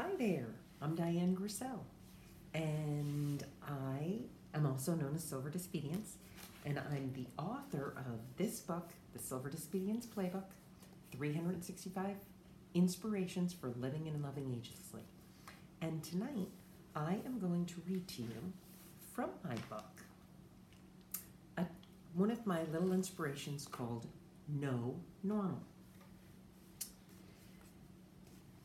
Hi there, I'm Diane Grissel, and I am also known as Silver Disobedience, and I'm the author of this book, The Silver Disobedience Playbook 365 Inspirations for Living and Loving Agelessly. And tonight, I am going to read to you from my book a, one of my little inspirations called No Normal.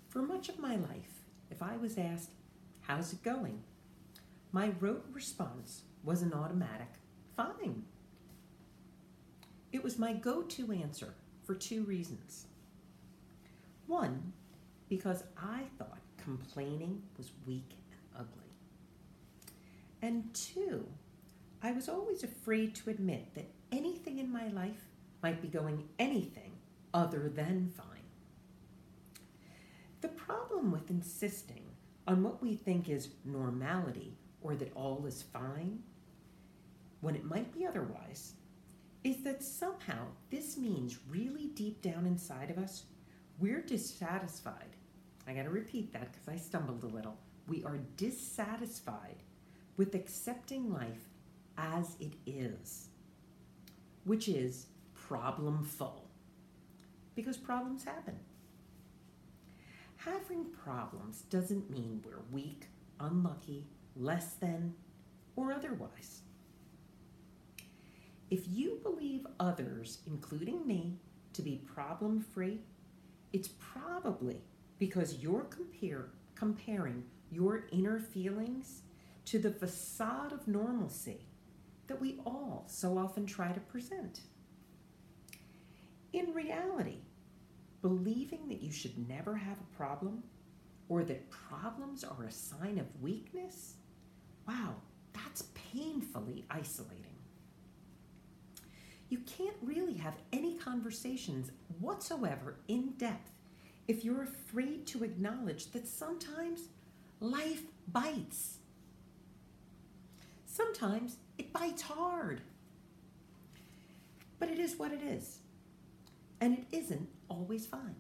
For much of my life, if I was asked, How's it going? my rote response was an automatic, Fine. It was my go to answer for two reasons. One, because I thought complaining was weak and ugly. And two, I was always afraid to admit that anything in my life might be going anything other than fine. The problem with insisting on what we think is normality or that all is fine, when it might be otherwise, is that somehow this means really deep down inside of us, we're dissatisfied. I got to repeat that because I stumbled a little. We are dissatisfied with accepting life as it is, which is problemful, because problems happen. Having problems doesn't mean we're weak, unlucky, less than, or otherwise. If you believe others, including me, to be problem free, it's probably because you're compare, comparing your inner feelings to the facade of normalcy that we all so often try to present. In reality, believing that you should never have a problem or that problems are a sign of weakness, wow, that's painfully isolating. You can't really have any conversations whatsoever in depth if you're afraid to acknowledge that sometimes life bites. Sometimes it bites hard. But it is what it is. And it isn't always fine.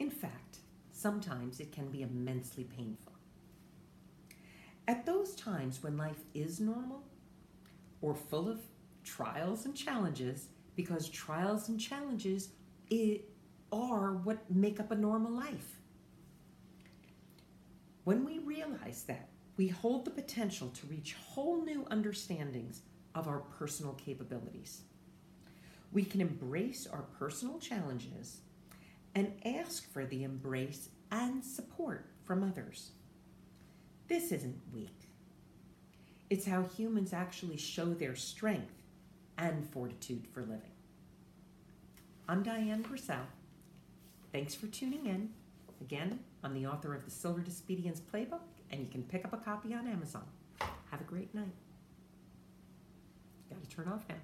In fact, sometimes it can be immensely painful. At those times when life is normal or full of trials and challenges, because trials and challenges are what make up a normal life. When we realize that, we hold the potential to reach whole new understandings of our personal capabilities. We can embrace our personal challenges and ask for the embrace and support from others. This isn't weak. It's how humans actually show their strength and fortitude for living. I'm Diane Grissel. Thanks for tuning in. Again, I'm the author of the Silver Disobedience Playbook, and you can pick up a copy on Amazon. Have a great night. Got to turn off now.